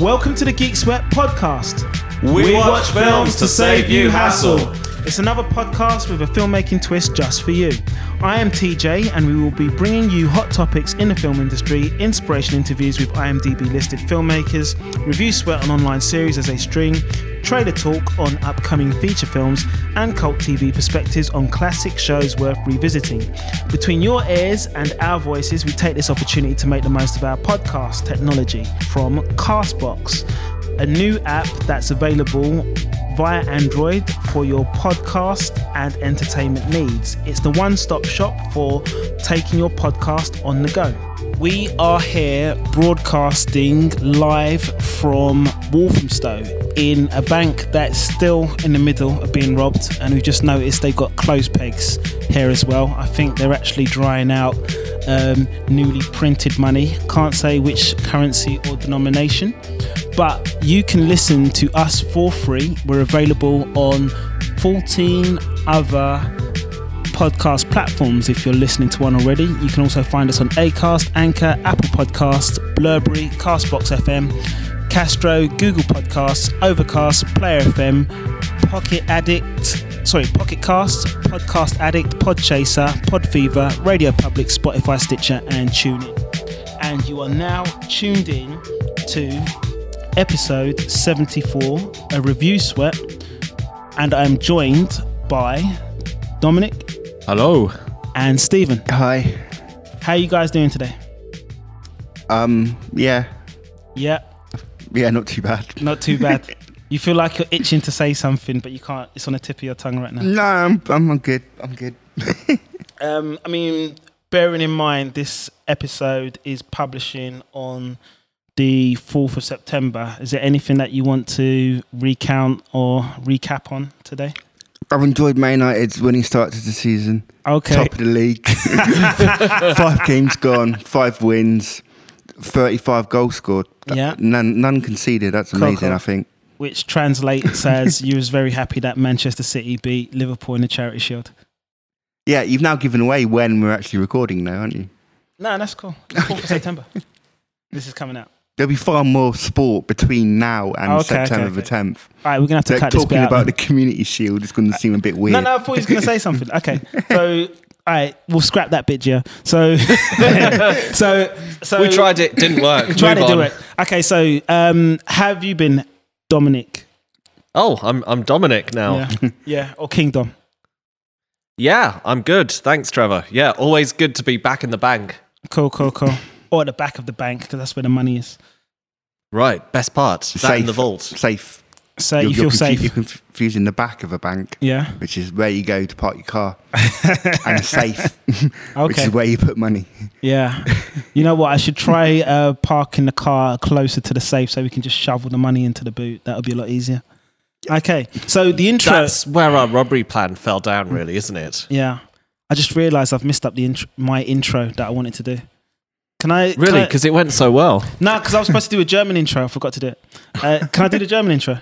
Welcome to the Geek Sweat podcast. We watch films to save you hassle. It's another podcast with a filmmaking twist just for you. I am TJ, and we will be bringing you hot topics in the film industry, inspiration interviews with IMDb listed filmmakers, review sweat on online series as they stream, trailer talk on upcoming feature films, and cult TV perspectives on classic shows worth revisiting. Between your ears and our voices, we take this opportunity to make the most of our podcast technology from Castbox, a new app that's available via Android for your podcast and entertainment needs. It's the one stop shop for taking your podcast on the go. We are here broadcasting live from Walthamstow in a bank that's still in the middle of being robbed, and we've just noticed they've got clothes pegs here as well. I think they're actually drying out um, newly printed money. Can't say which currency or denomination, but you can listen to us for free. We're available on 14 other podcast platforms if you're listening to one already. You can also find us on Acast, Anchor, Apple Podcasts, Blubrry, Castbox FM, Castro, Google Podcasts, Overcast, Player FM, Pocket Addict, sorry, Pocket Cast, Podcast Addict, Podchaser, Podfever, Radio Public, Spotify, Stitcher, and TuneIn. And you are now tuned in to episode 74, a review sweat, and I'm joined by Dominic Hello. and Stephen. Hi. How you guys doing today? Um. Yeah. Yeah, Yeah. Not too bad. not too bad. you feel like you're itching to say something, but you can't. It's on the tip of your tongue right now. No, I'm. I'm, I'm good. I'm good. Um, I mean, bearing in mind this episode is publishing on the 4th of September, is there anything that you want to recount or recap on today? I've enjoyed Man United's winning start to the season. Okay. Top of the league. five games gone. Five wins. Thirty-five goals scored. Yeah. None. None conceded. That's amazing. cool. I think. Which translates as you was very happy that Manchester City beat Liverpool in the Charity Shield. Yeah. You've now given away when we're actually recording now, aren't you? No, that's cool. It's 4th of September. This is coming out. There'll be far more sport between now and Okay, September okay, the tenth. All right, we're going to have to Like cut this bit talking about the Community Shield is going to seem a bit weird. No, no, I thought he was going to say something. Okay, so all right, we'll scrap that bit, yeah. So, so, so We tried it, didn't work. Try to Move do on. it. Okay, so um, have you been Dominic? Oh, I'm I'm Dominic now. Yeah, Yeah. yeah, or Kingdom? Yeah, I'm good. Thanks, Trevor. Yeah, always good to be back in the bank. Cool, cool, cool. Or at the back of the bank because that's where the money is. Right, best part. That in Safe. the vault. Safe. So You're- feel confu- safe. You're confusing the back of a bank. yeah. which is where you go to park your car, and safe, which Okay. is where you put money. Yeah. You know what? I should try uh, parking the car closer to the safe so we can just shovel the money into the boot. That would be a lot easier. Okay. So the intro. That's where our robbery plan fell down, really, isn't it? Yeah. I just realised I've missed up the intro, my intro that I wanted to do. Can I? Really, because it went so well. No, because I was supposed to do a German intro. I forgot to do it. Uh, can I do the German intro?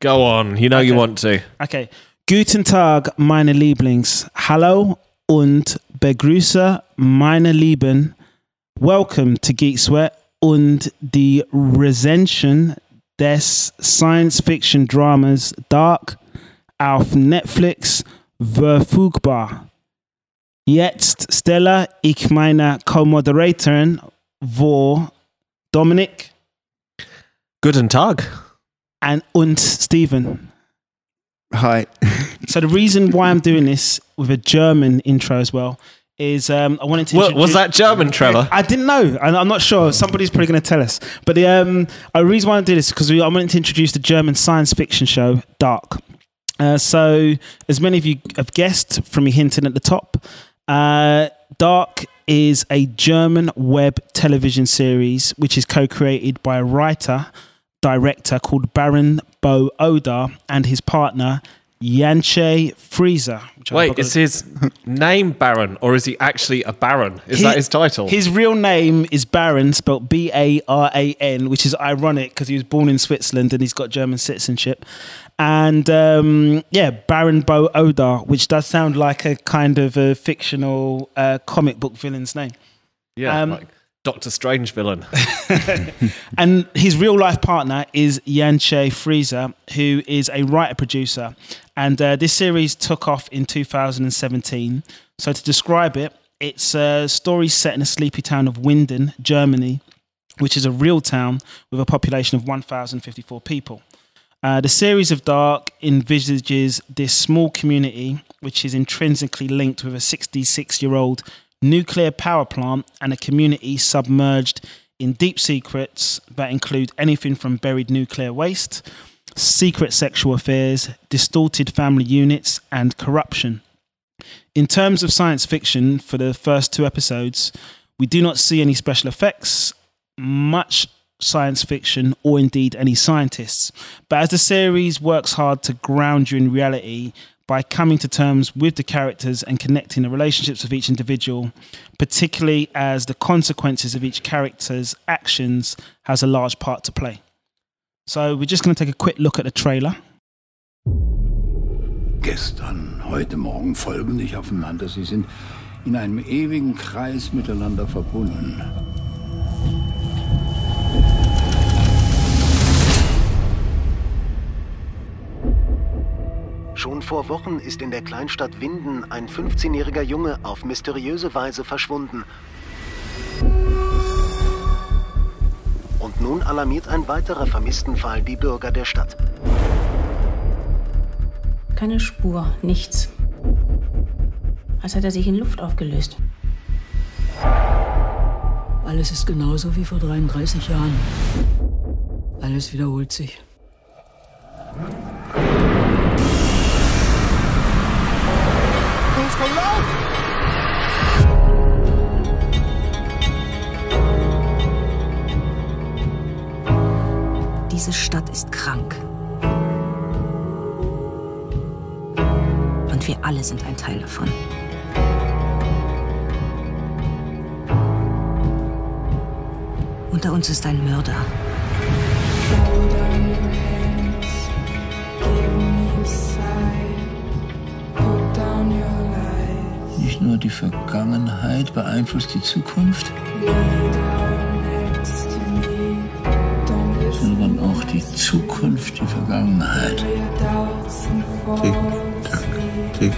Go on. You know you want to. Okay. Guten Tag, meine Lieblings. Hallo und begrüße meine Lieben. Welcome to Geek Sweat und die Rezension des Science Fiction Dramas Dark auf Netflix verfügbar. Jetzt stelle ich meine Co-Moderatoren vor Dominik Guten Tag. and und Stephen. Hi. So the reason why I'm doing this with a German intro as well is um, I wanted to. What, was that German, Trevor? I didn't know, and I'm not sure. Somebody's probably going to tell us. But the um, a reason why I did this is because I wanted to introduce the German science fiction show Dark. Uh, so, as many of you have guessed from me hinting at the top, uh, Dark is a German web television series which is co-created by a writer director called Baran bo Odar and his partner Which I Wait, is his name Baron, or is he actually a Baron? Is He- that his title? His real name is Baron, spelled B A R A N, which is ironic because he was born in Switzerland and he's got German citizenship. And um, yeah, Baran bo Odar, which does sound like a kind of a fictional uh, comic book villain's name. yeah, um, like Doctor Strange villain. and his real life partner is Jantje Friese, who is a writer producer. And uh, this series took off in 2017. So to describe it, it's a story set in a sleepy town of Winden, Germany, which is a real town with a population of 1,054 people. Uh, the series of Dark envisages this small community, which is intrinsically linked with a 66 year old nuclear power plant and a community submerged in deep secrets that include anything from buried nuclear waste, secret sexual affairs, distorted family units, and corruption. In terms of science fiction, for the first two episodes, we do not see any special effects, much science fiction, or indeed any scientists. But as the series works hard to ground you in reality, by coming to terms with the characters and connecting the relationships of each individual, particularly as the consequences of each character's actions has a large part to play. So we're just going to take a quick look at the trailer. Gestern, heute Morgen folgen nicht aufeinander. Sie sind in einem ewigen Kreis miteinander verbunden. Schon vor Wochen ist in der Kleinstadt Winden ein 15-jähriger Junge auf mysteriöse Weise verschwunden. Und nun alarmiert ein weiterer Vermisstenfall die Bürger der Stadt. Keine Spur, nichts. Als hätte er sich in Luft aufgelöst. Alles ist genauso wie vor 33 Jahren. Alles wiederholt sich. Diese Stadt ist krank. Und wir alle sind ein Teil davon. Unter uns ist ein Mörder. Nicht nur die Vergangenheit beeinflusst die Zukunft, die Zukunft die Vergangenheit. Tick, tack, tick,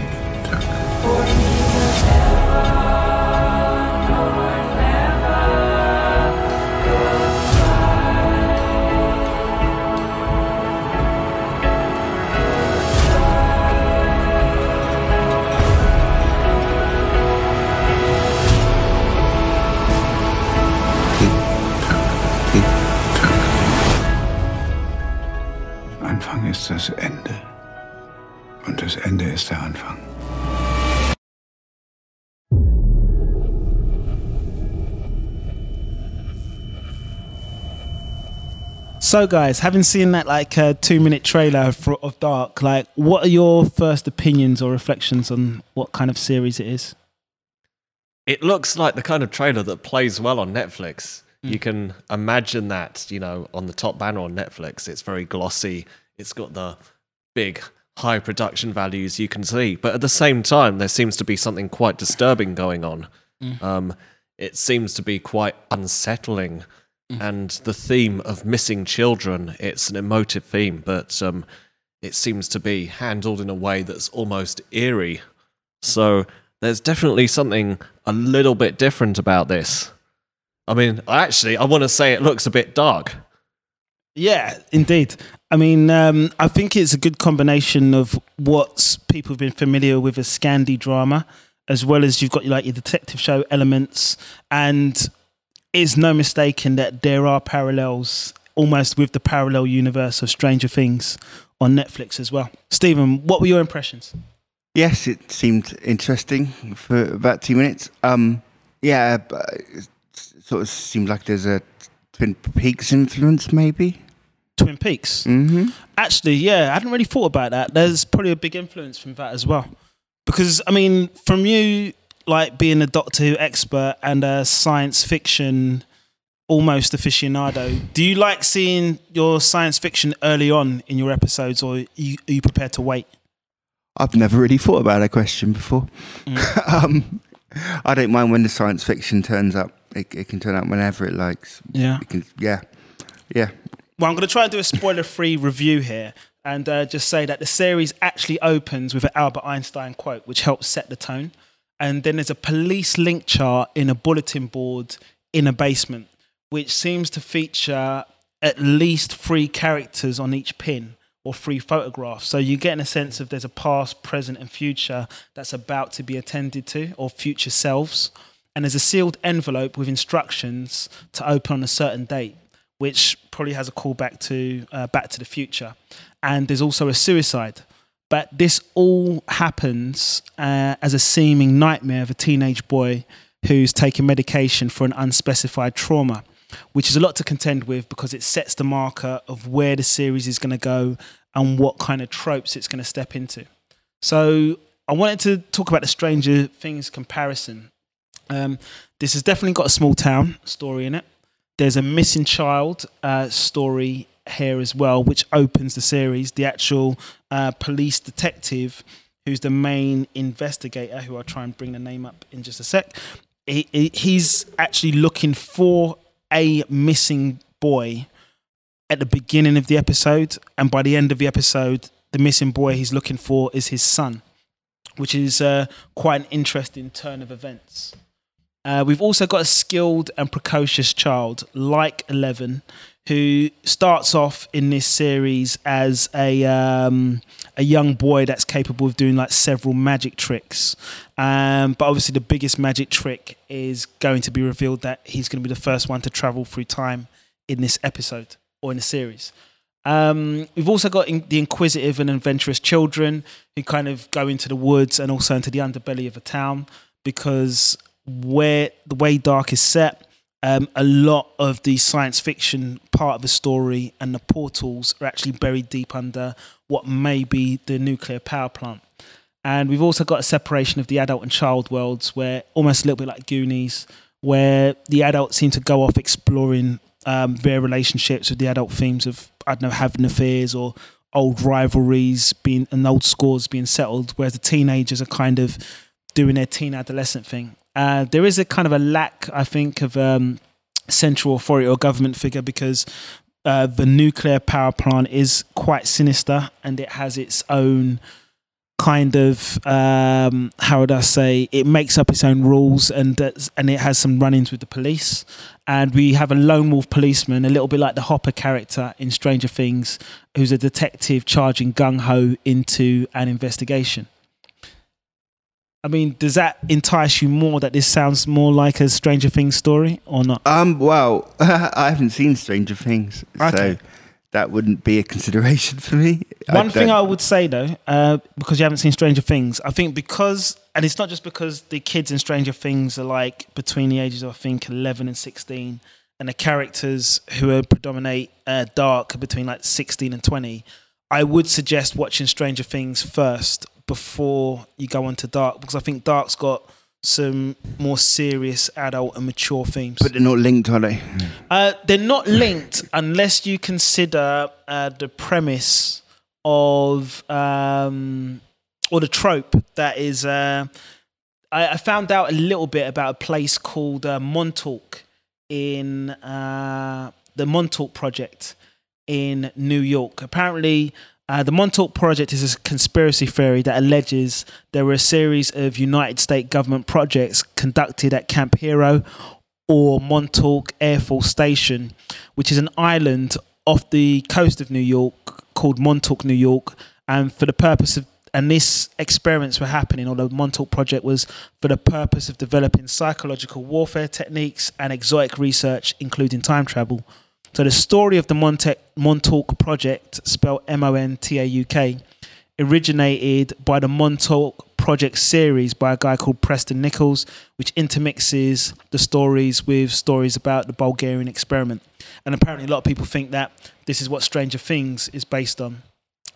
ist das Ende. Und das Ende ist der Anfang. So, guys, having seen that like uh, two minute trailer for, of Dark, like, what are your first opinions or reflections on what kind of series it is? It looks like the kind of trailer that plays well on Netflix. You can imagine that, you know, on the top banner on Netflix. It's very glossy. It's got the big high production values you can see. But at the same time, there seems to be something quite disturbing going on. Um, it seems to be quite unsettling. And the theme of missing children, it's an emotive theme, but um, it seems to be handled in a way that's almost eerie. So there's definitely something a little bit different about this. I mean, actually, I want to say it looks a bit dark. Yeah, indeed. I mean, um, I think it's a good combination of what people have been familiar with as Scandi drama, as well as you've got like your detective show elements, and it's no mistaking that there are parallels almost with the parallel universe of Stranger Things on Netflix as well. Stephen, what were your impressions? Yes, it seemed interesting for about two minutes. Um, yeah, sort of seemed like there's a Twin Peaks influence, maybe. Twin Peaks. Mm-hmm. Actually, yeah, I hadn't really thought about that. There's probably a big influence from that as well. Because, I mean, from you, like being a Doctor Who expert and a science fiction almost aficionado, do you like seeing your science fiction early on in your episodes or are you, are you prepared to wait? I've never really thought about that question before. Mm. um, I don't mind when the science fiction turns up. It, it can turn up whenever it likes. Yeah. It can, yeah. Yeah. Well, I'm going to try and do a spoiler free review here and uh, just say that the series actually opens with an Albert Einstein quote, which helps set the tone. And then there's a police link chart in a bulletin board in a basement, which seems to feature at least three characters on each pin or three photographs. So you're getting a sense of there's a past, present, and future that's about to be attended to, or future selves. And there's a sealed envelope with instructions to open on a certain date, which probably has a callback to uh, Back to the Future. And there's also a suicide. But this all happens uh, as a seeming nightmare of a teenage boy who's taking medication for an unspecified trauma which is a lot to contend with because it sets the marker of where the series is going to go and what kind of tropes it's going to step into. So I wanted to talk about the Stranger Things comparison. Um, this has definitely got a small town story in it. There's a missing child uh, story here as well, which opens the series. The actual uh, police detective, who's the main investigator, who I'll try and bring the name up in just a sec. He, he, he's actually looking for a missing boy at the beginning of the episode, and by the end of the episode, the missing boy he's looking for is his son, which is uh, quite an interesting turn of events. Uh, we've also got a skilled and precocious child like Eleven, who starts off in this series as a um, a young boy that's capable of doing like several magic tricks. Um, but obviously, the biggest magic trick is going to be revealed that he's going to be the first one to travel through time in this episode or in the series. Um, we've also got in, the inquisitive and adventurous children who kind of go into the woods and also into the underbelly of a town because where the way Dark is set, um, a lot of the science fiction part of the story and the portals are actually buried deep under what may be the nuclear power plant. And we've also got a separation of the adult and child worlds, where almost a little bit like Goonies, where the adults seem to go off exploring um, their relationships with the adult themes of I don't know having affairs or old rivalries being and old scores being settled, whereas the teenagers are kind of doing their teen adolescent thing. Uh, there is a kind of a lack, I think, of um, central authority or government figure because uh, the nuclear power plant is quite sinister and it has its own kind of um, how would I say it makes up its own rules and and it has some run-ins with the police. And we have a lone wolf policeman a little bit like the Hopper character in Stranger Things who's a detective charging gung ho into an investigation I mean, does that entice you more that this sounds more like a Stranger Things story or not? Um, well, I haven't seen Stranger Things, Okay. so that wouldn't be a consideration for me. One thing I would say though, uh, because you haven't seen Stranger Things, I think because, and it's not just because the kids in Stranger Things are like between the ages of I think eleven and sixteen, and the characters who are predominate uh, dark are between like sixteen and twenty. I would suggest watching Stranger Things first before you go on to Dark, because I think Dark's got some more serious adult and mature themes. but they're not linked, are they? Uh, they're not linked unless you consider uh, the premise of um, or the trope that is. Uh, I, I found out a little bit about a place called uh, Montauk in uh, the Montauk Project in New York. Apparently, uh, the Montauk Project is a conspiracy theory that alleges there were a series of United States government projects conducted at Camp Hero or Montauk Air Force Station, which is an island off the coast of New York called Montauk, New York, and for the purpose of and this experiments were happening, or the Montauk project was for the purpose of developing psychological warfare techniques and exotic research, including time travel. So the story of the Montauk, Montauk project, spelled M-O-N-T-A-U-K, originated by the Montauk Project series by a guy called Preston Nichols, which intermixes the stories with stories about the Bulgarian experiment. And apparently, a lot of people think that this is what Stranger Things is based on.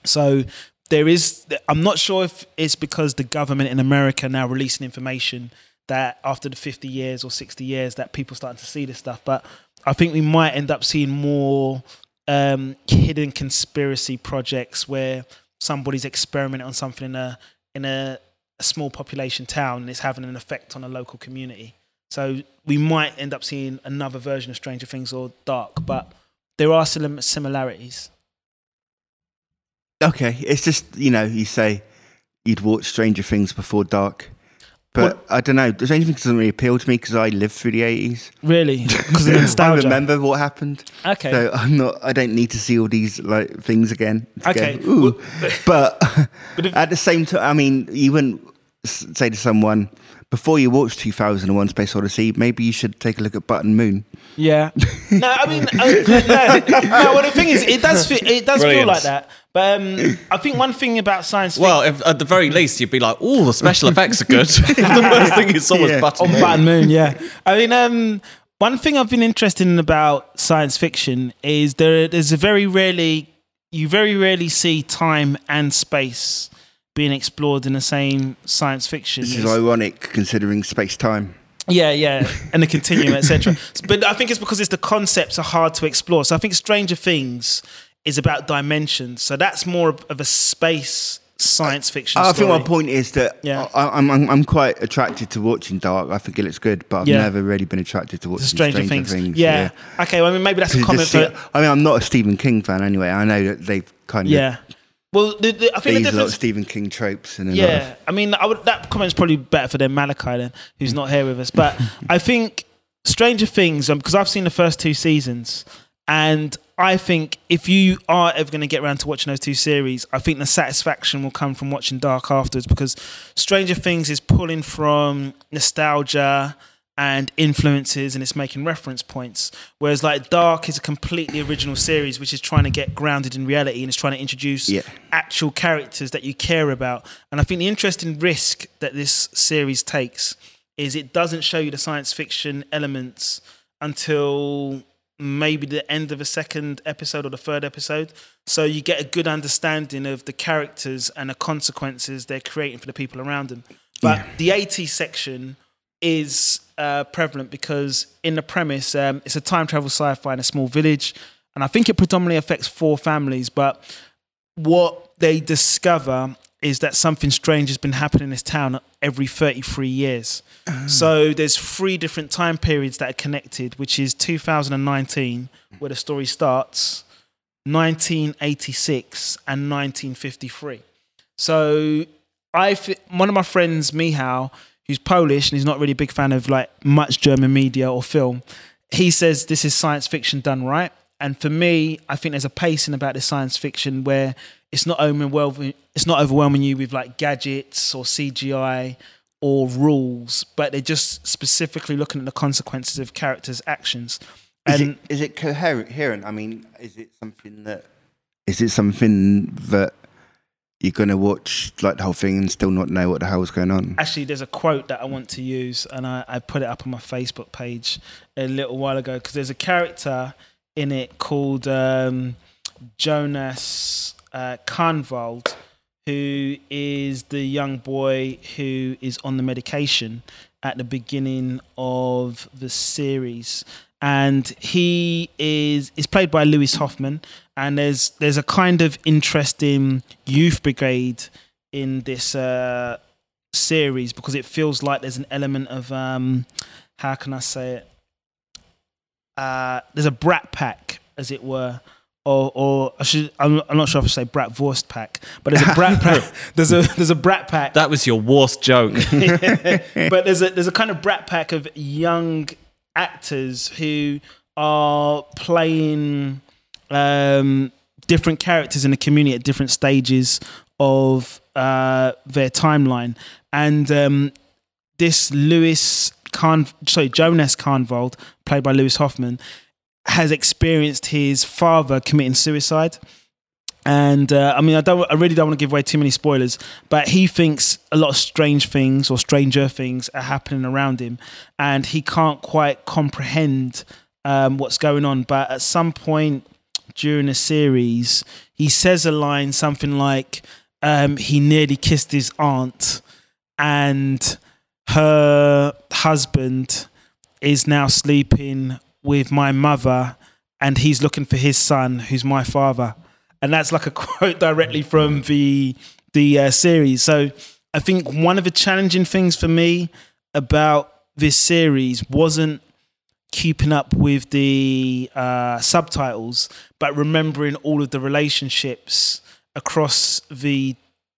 So there is, I'm not sure if it's because the government in America now releasing information that after the 50 years or 60 years that people starting to see this stuff, but I think we might end up seeing more um, hidden conspiracy projects where somebody's experimenting on something in a in a, a small population town and it's having an effect on a local community. So we might end up seeing another version of Stranger Things or Dark, but there are sim- similarities. Okay, it's just you know you say you'd watch Stranger Things before dark, but I don't know. Stranger Things doesn't really appeal to me because I lived through the eighties. Really, because of the I remember what happened. Okay. so I'm not. I don't need to see all these like things again. Okay, go, "Ooh." but, But if- at the same time, I mean, s- say to someone before you watch 2001: Space Odyssey, maybe you should take a look at Button Moon. Yeah. No, I mean, uh, no, no. Well, the thing is, it does feel, it does feel like that. But um, I think one thing about science fiction Well, if, at the very least, you'd be like, "Oh, the special effects are good." the worst thing is someone's Yeah. button. on Button Moon, yeah. I mean, um, one thing I've been interested in about science fiction is there. There's a very rarely, you very rarely see time and space being explored in the same science fiction. This is ironic considering space time. Yeah, yeah, and the continuum, etc. But I think it's because it's the concepts are hard to explore. So I think Stranger Things is about dimensions. So that's more of a space science fiction. I story. think my point is that Yeah. I, I'm, I'm I'm quite attracted to watching Dark. I think it looks good, but I've Yeah. never really been attracted to watching Stranger, Stranger, Things. Yeah. Okay. Well, I mean, maybe that's a comment for. I mean, I'm not a Stephen King fan anyway. I know that they've kind of Yeah. Well, the, the, I think the lot of difference. Stephen King tropes and Yeah, of, I mean, I would, that comment's probably better for them Malachi then, who's not here with us. But I think Stranger Things, um, because I've seen the first two seasons, and I think if you are ever going to get around to watching those two series, I think the satisfaction will come from watching Dark afterwards because Stranger Things is pulling from nostalgia and influences and it's making reference points. Whereas like Dark is a completely original series which is trying to get grounded in reality and is trying to introduce Yeah. actual characters that you care about. And I think the interesting risk that this series takes is it doesn't show you the science fiction elements until maybe the end of a second episode or the third episode. So you get a good understanding of the characters and the consequences they're creating for the people around them. But the 80 section is uh, prevalent because in the premise, um, it's a time travel sci-fi in a small village, and I think it predominantly affects four families. But what they discover is that something strange has been happening in this town every 33 years. So there's three different time periods that are connected, which is 2019, where the story starts, 1986, and 1953. So I, one of my friends, Mihal, who's Polish and he's not really a big fan of like much German media or film, he says this is science fiction done right. And for me, I think there's a pacing about this science fiction where it's not overwhelming. It's not overwhelming you with like gadgets or CGI or rules, but they're just specifically looking at the consequences of characters' actions. Is And it is it coherent? I mean, is it something that is it something that you're gonna watch like the whole thing and still not know what the hell's going on? actually there's a quote that I want to use and I, I put it up on my Facebook page a little while ago because there's a character in it called um, Jonas uh, who is the young boy who is on the medication at the beginning of the series and he is is played by Louis Hofmann and there's there's a kind of interesting youth brigade in this uh, series because it feels like there's an element of um, how can I say it? Uh, there's a brat pack, as it were, or or I should I'm, I'm not sure if I should say brat Wurst pack, but there's a brat pack. There's a there's a brat pack That was your worst joke. but there's a there's a kind of brat pack of young actors who are playing um, different characters in the community at different stages of uh, their timeline, and um, this Lewis Kahn, sorry Jonas Kahnwald, played by Louis Hofmann, has experienced his father committing suicide and uh, I mean, I don't, I really don't want to give away too many spoilers, but he thinks a lot of strange things or stranger things are happening around him, and he can't quite comprehend um, what's going on. But at some point during the series, he says a line, something like, um, "He nearly kissed his aunt," and her husband is now sleeping with my mother, and he's looking for his son, who's my father and that's like a quote directly from the the uh, series. So I think one of the challenging things for me about this series wasn't keeping up with the uh, subtitles, but remembering all of the relationships across the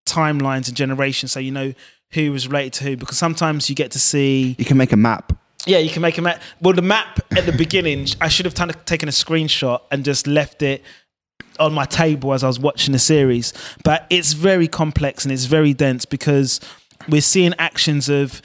timelines and generations, so you know who was related to who. Because sometimes you get to see You can make a map. yeah, you can make a map. Well, the map at the beginning, I should have t- taken a screenshot and just left it on my table as I was watching the series. But it's very complex and it's very dense because we're seeing actions of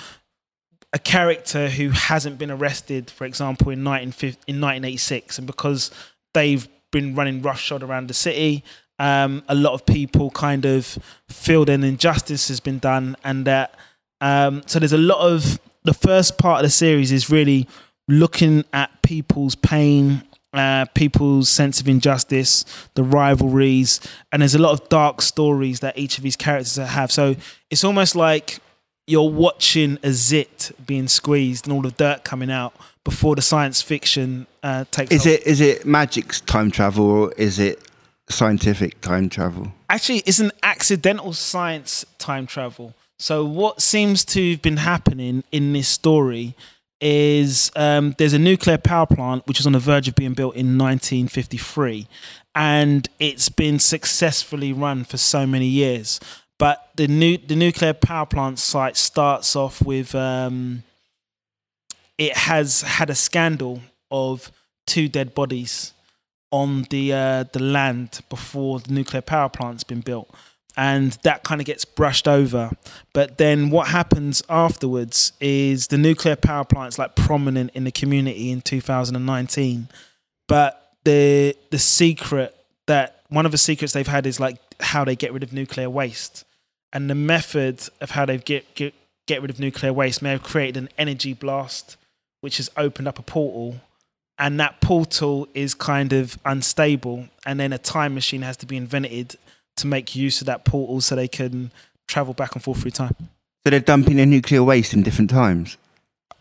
a character who hasn't been arrested, for example, in 1950 in 1986, and because they've been running roughshod around the city, um, a lot of people kind of feel that an injustice has been done, and that um, so there's a lot of the first part of the series is really looking at people's pain, uh, people's sense of injustice, the rivalries, and there's a lot of dark stories that each of these characters have. So it's almost like you're watching a zit being squeezed and all the dirt coming out before the science fiction uh, takes. Is hold. it is it magic's time travel or is it scientific time travel? actually it's an accidental science time travel. So what seems to have been happening in this story is um, there's a nuclear power plant which is on the verge of being built in 1953, and it's been successfully run for so many years. But the new the nuclear power plant site starts off with um, it has had a scandal of two dead bodies on the uh, the land before the nuclear power plant's been built, and that kind of gets brushed over. But then what happens afterwards is the nuclear power plant's like prominent in the community in 2019, but the the secret that one of the secrets they've had is like how they get rid of nuclear waste, and the method of how they get get get rid of nuclear waste may have created an energy blast, which has opened up a portal. And that portal is kind of unstable and then a time machine has to be invented to make use of that portal so they can travel back and forth through time So they're dumping their nuclear waste in different times.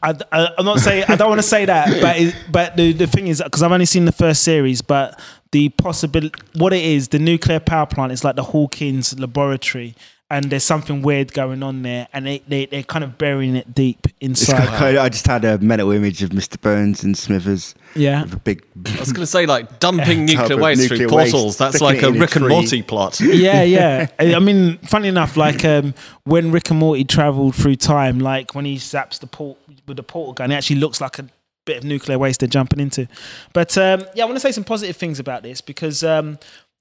I, am not saying I don't want to say that, but it, but the the thing is because I've only seen the first series, but the possibility what it is, the nuclear power plant is like the Hawkins laboratory, and there's something weird going on there, and they, they they're kind of burying it deep It's inside. kind of- I just had a mental image of Mr. Burns and Smithers yeah, with a big. I was going to say, like, dumping Tub nuclear waste nuclear through waste, portals. That's like a in a Rick and. Morty plot. yeah, yeah. I I mean, funny enough, like um, when Rick and Morty travelled through time, like when he zaps the port with the portal gun, it actually looks like a bit of nuclear waste they're jumping into. But um, yeah, I want to say some positive things about this because um,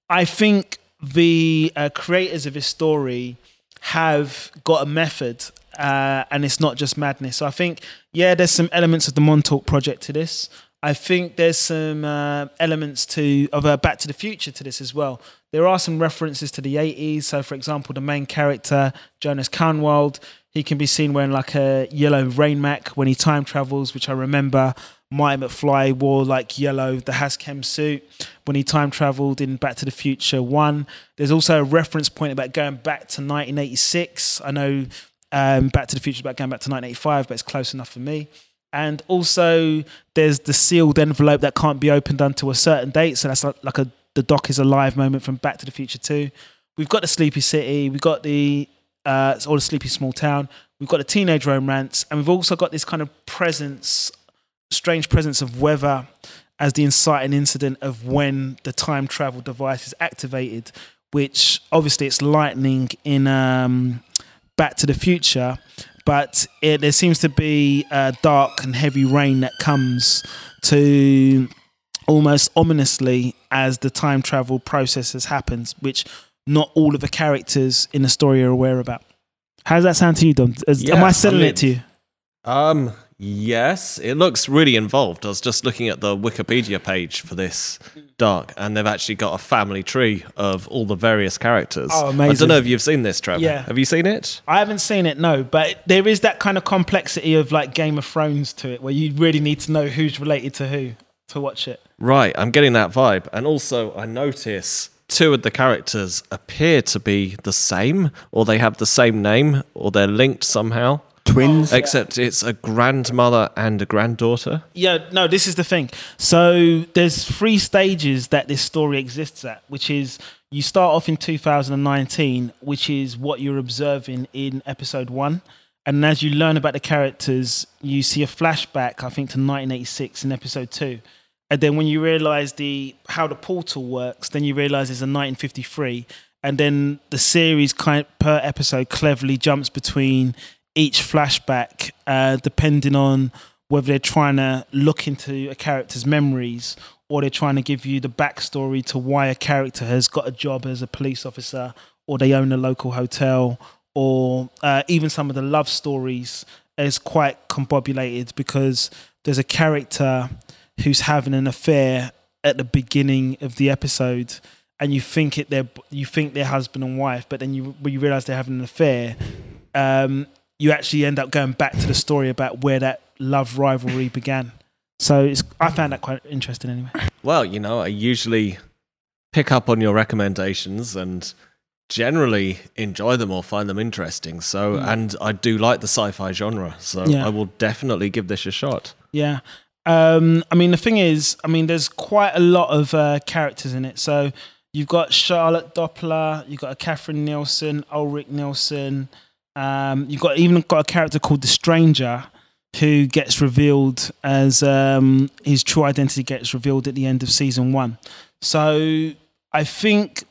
I think the uh, creators of this story have got a method. Uh, and it's not just madness. So I think, yeah, there's some elements of the Montauk project to this. I think there's some uh, elements to of uh, Back to the Future to this as well. There are some references to the 80s. So, for example, the main character Jonas Kahnwald, he can be seen wearing like a yellow rain mac when he time travels, which I remember Marty McFly wore like yellow the Hazchem suit when he time traveled in Back to the Future One. There's also a reference point about going back to 1986. I know um, Back to the Future is about going back to 1985, but it's close enough for me. And also, there's the sealed envelope that can't be opened until a certain date. So that's like, like a the doc is alive moment from Back to the Future 2. We've got the Sleepy City, we've got the uh, all a Sleepy Small Town, we've got the teenage romance, and we've also got this kind of presence, strange presence of weather as the inciting incident of when the time travel device is activated, which obviously it's lightning in um, Back to the Future, but it, there seems to be uh, dark and heavy rain that comes to almost ominously as the time travel processes happens, which not all of the characters in the story are aware about. How does that sound to you, Dom? Is- Am I selling I it to you? Um, yes, it looks really involved. I was just looking at the Wikipedia page for this dark, and they've actually got a family tree of all the various characters. Oh, amazing! I don't know if you've seen this, Trevor. Yeah. Have you seen it? I haven't seen it, no, but there is that kind of complexity of like Game of Thrones to it, where you really need to know who's related to who to watch it. Right, I'm getting that vibe. And also, I notice two of the characters appear to be the same, or they have the same name, or they're linked somehow. Twins. Except it's a grandmother and a granddaughter. Yeah, no, this is the thing. So there's three stages that this story exists at, which is you start off in 2019, which is what you're observing in episode one. And as you learn about the characters, you see a flashback, I think, to 1986 in episode two. And then when you realize the how the portal works, then you realize it's a 1953. And then the series kind per episode cleverly jumps between each flashback, uh, depending on whether they're trying to look into a character's memories or they're trying to give you the backstory to why a character has got a job as a police officer or they own a local hotel or uh, even some of the love stories is quite combobulated because there's a character who's having an affair at the beginning of the episode and you think it they're you think they're husband and wife but then you when you realize they're having an affair um, you actually end up going back to the story about where that love rivalry began so it's i found that quite interesting anyway Well, you know, I usually pick up on your recommendations and generally enjoy them or find them interesting. So, and I do like the sci-fi genre, so. Yeah. I will definitely give this a shot. Yeah. Um, I mean, the thing is, I mean, there's quite a lot of uh, characters in it. So you've got Charlotte Doppler, you've got a Catherine Nielsen, Ulrich Nielsen. Um, you've got even got a character called the Stranger, who gets revealed as um, his true identity gets revealed at the end of season one. So I think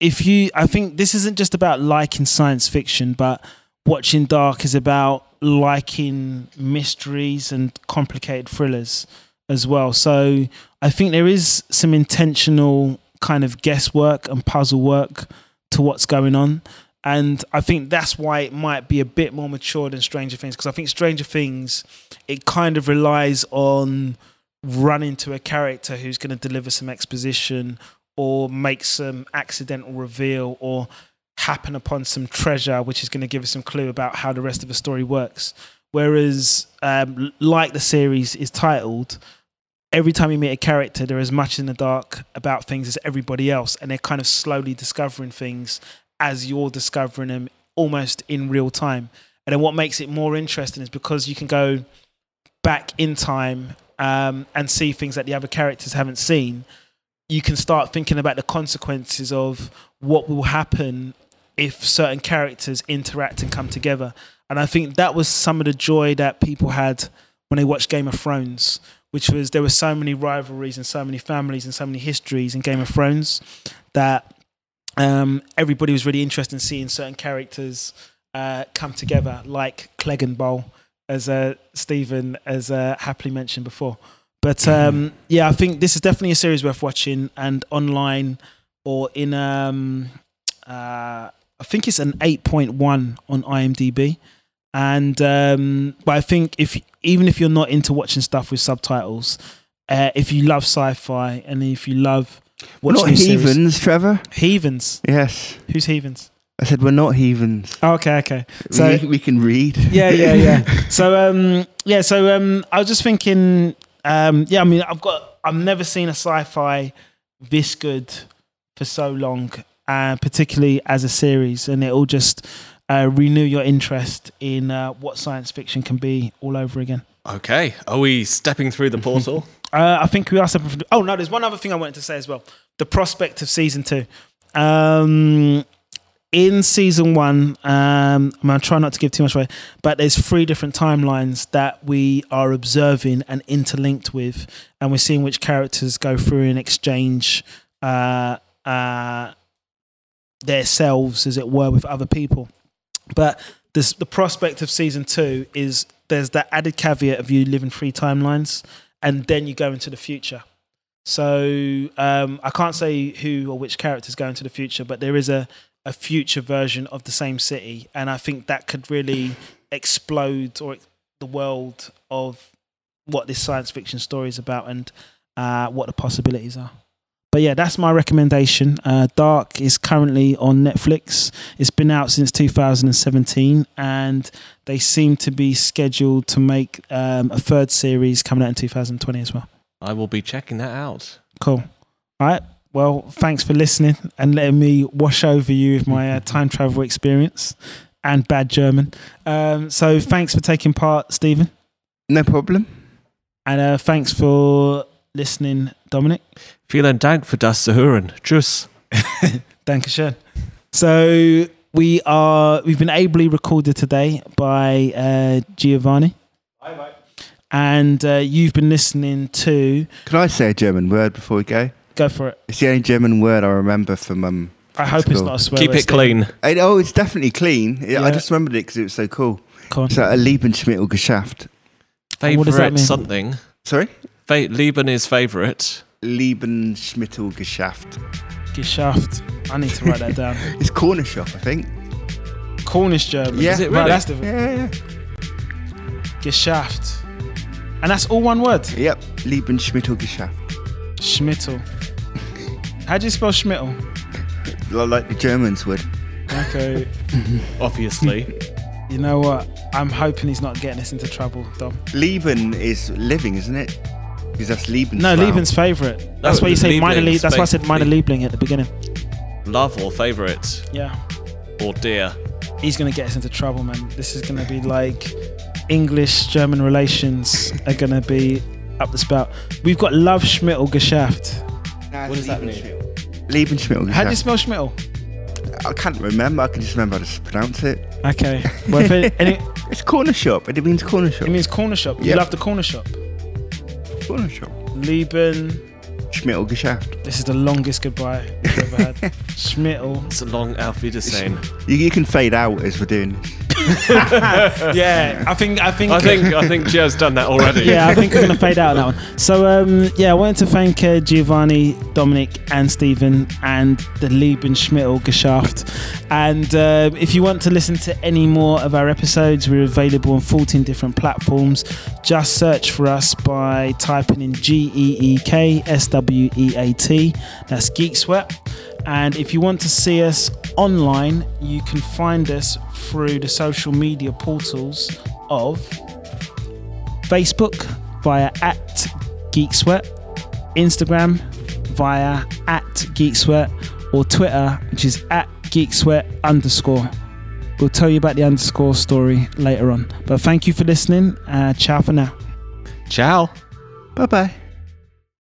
if you, I think this isn't just about liking science fiction, but watching Dark is about liking mysteries and complicated thrillers as well. So I think there is some intentional kind of guesswork and puzzle work to what's going on. And I think that's why it might be a bit more mature than Stranger Things, because I think Stranger Things, it kind of relies on running to a character who's going to deliver some exposition or make some accidental reveal or happen upon some treasure, which is going to give us some clue about how the rest of the story works. Whereas, um, like the series is titled, every time you meet a character, they're as much in the dark about things as everybody else, and they're kind of slowly discovering things as you're discovering them almost in real time. And then what makes it more interesting is because you can go back in time um, and see things that the other characters haven't seen. You can start thinking about the consequences of what will happen if certain characters interact and come together. And I think that was some of the joy that people had when they watched Game of Thrones, which was there were so many rivalries and so many families and so many histories in Game of Thrones that um, everybody was really interested in seeing certain characters uh, come together, like Cleganebowl, as uh, Stephen as uh, happily mentioned before. But um, yeah, I think this is definitely a series worth watching, and online or in um, uh, I think it's an eight point one on IMDb. And um, but I think if even if you're not into watching stuff with subtitles, uh, if you love sci-fi and if you love We're not a series- heathens, Trevor. heathens. Yes. Who's heathens? I said we're not heathens. Oh, okay, okay. So we, we can read. yeah, yeah, yeah. So um, yeah, so um, I was just thinking, um, yeah. I mean, I've got, I've never seen a sci-fi this good for so long, uh, particularly as a series, and it will just uh, renew your interest in uh, what science fiction can be all over again. Okay, are we stepping through the portal? Uh, I think we are separate. From, oh no, there's one other thing I wanted to say as well. The prospect of season two. Um, in season one, um, I'm gonna try not to give too much away, but there's three different timelines that we are observing and interlinked with, and we're seeing which characters go through and exchange uh, uh, their selves, as it were, with other people. But this, the prospect of season two is there's that added caveat of you living three timelines, and then you go into the future. So um, I can't say who or which characters go into the future, but there is a, a future version of the same city, and I think that could really explode or the world of what this science fiction story is about and uh, what the possibilities are. But yeah, that's my recommendation. Uh, Dark is currently on Netflix. It's been out since 2017, and they seem to be scheduled to make um, a third series coming out in 2020 as well. I will be checking that out. Cool. All right. Well, thanks for listening and letting me wash over you with my uh, time travel experience and bad German. Um, so thanks for taking part, Stephen. No problem. And uh, thanks for listening, Dominic. Vielen Dank für das zu hören. Tschüss. Dankeschön. So we are we've been ably recorded today by uh, Giovanni. Hi, mate. And uh, you've been listening to Can I say a German word before we go? go for it. It's the only German word I remember from um. I hope it's not a swear. Keep it clean. I, oh, it's definitely clean. Yeah, I just remembered it because it was so cool. Come on. It's like a Lebensmittel geschafft. And what does that Favorite mean? something. Sorry, Fa- Lieben is favorite. Lebensmittel geschafft. Geschafft. I need to write that down. It's corner shop, I think. Cornish German. Yeah. Is it Right, right? That's the Yeah, yeah. Geschafft. And that's all one word. Yep, Lebensmittel geschafft. Schmittel. How do you spell Schmittel? Like the Germans would. Okay. Obviously. you know what? I'm hoping he's not getting us into trouble, Dom. Leben is living, isn't it? Because that's Lebensraum. No, Lieben's favourite. That's No, why you say minor Liebling's Lieb. That's why I said minor basically- Liebling at the beginning. Love or favorite Yeah. or dear. He's going to get us into trouble, man. This is going to be like English German relations are going to be up the spout. We've got Love Schmittel geschafft. what does that mean? Lebensmittel How do you spell Schmittel? I can't remember. I can just remember how to pronounce it. Okay. Well, if it, and it, It's corner shop. It means corner shop. it means corner shop. You Yep. love the corner shop. Corner shop. Lieben. Schmittel geschafft. This is the longest goodbye we've ever had. Schmittel. It's a long Auf Wiedersehen. You, you can fade out as we're doing this. Yeah, I think I think I think I think Joe's done that already. yeah, I think we're going to fade out on that one. So, um, yeah, I wanted to thank uh, Giovanni, Dominic, and Stephen, and the Lieben Schmittel Geschäft. And uh, if you want to listen to any more of our episodes, we're available on 14 different platforms. Just search for us by typing in G E E K S W E A T. That's Geek Sweat. And if you want to see us online, you can find us through the social media portals of Facebook via at Geek Sweat, Instagram via at Geek Sweat, or Twitter, which is at Geek Sweat underscore. We'll tell you about the underscore story later on. But thank you for listening. Uh, ciao for now. Ciao. Bye bye.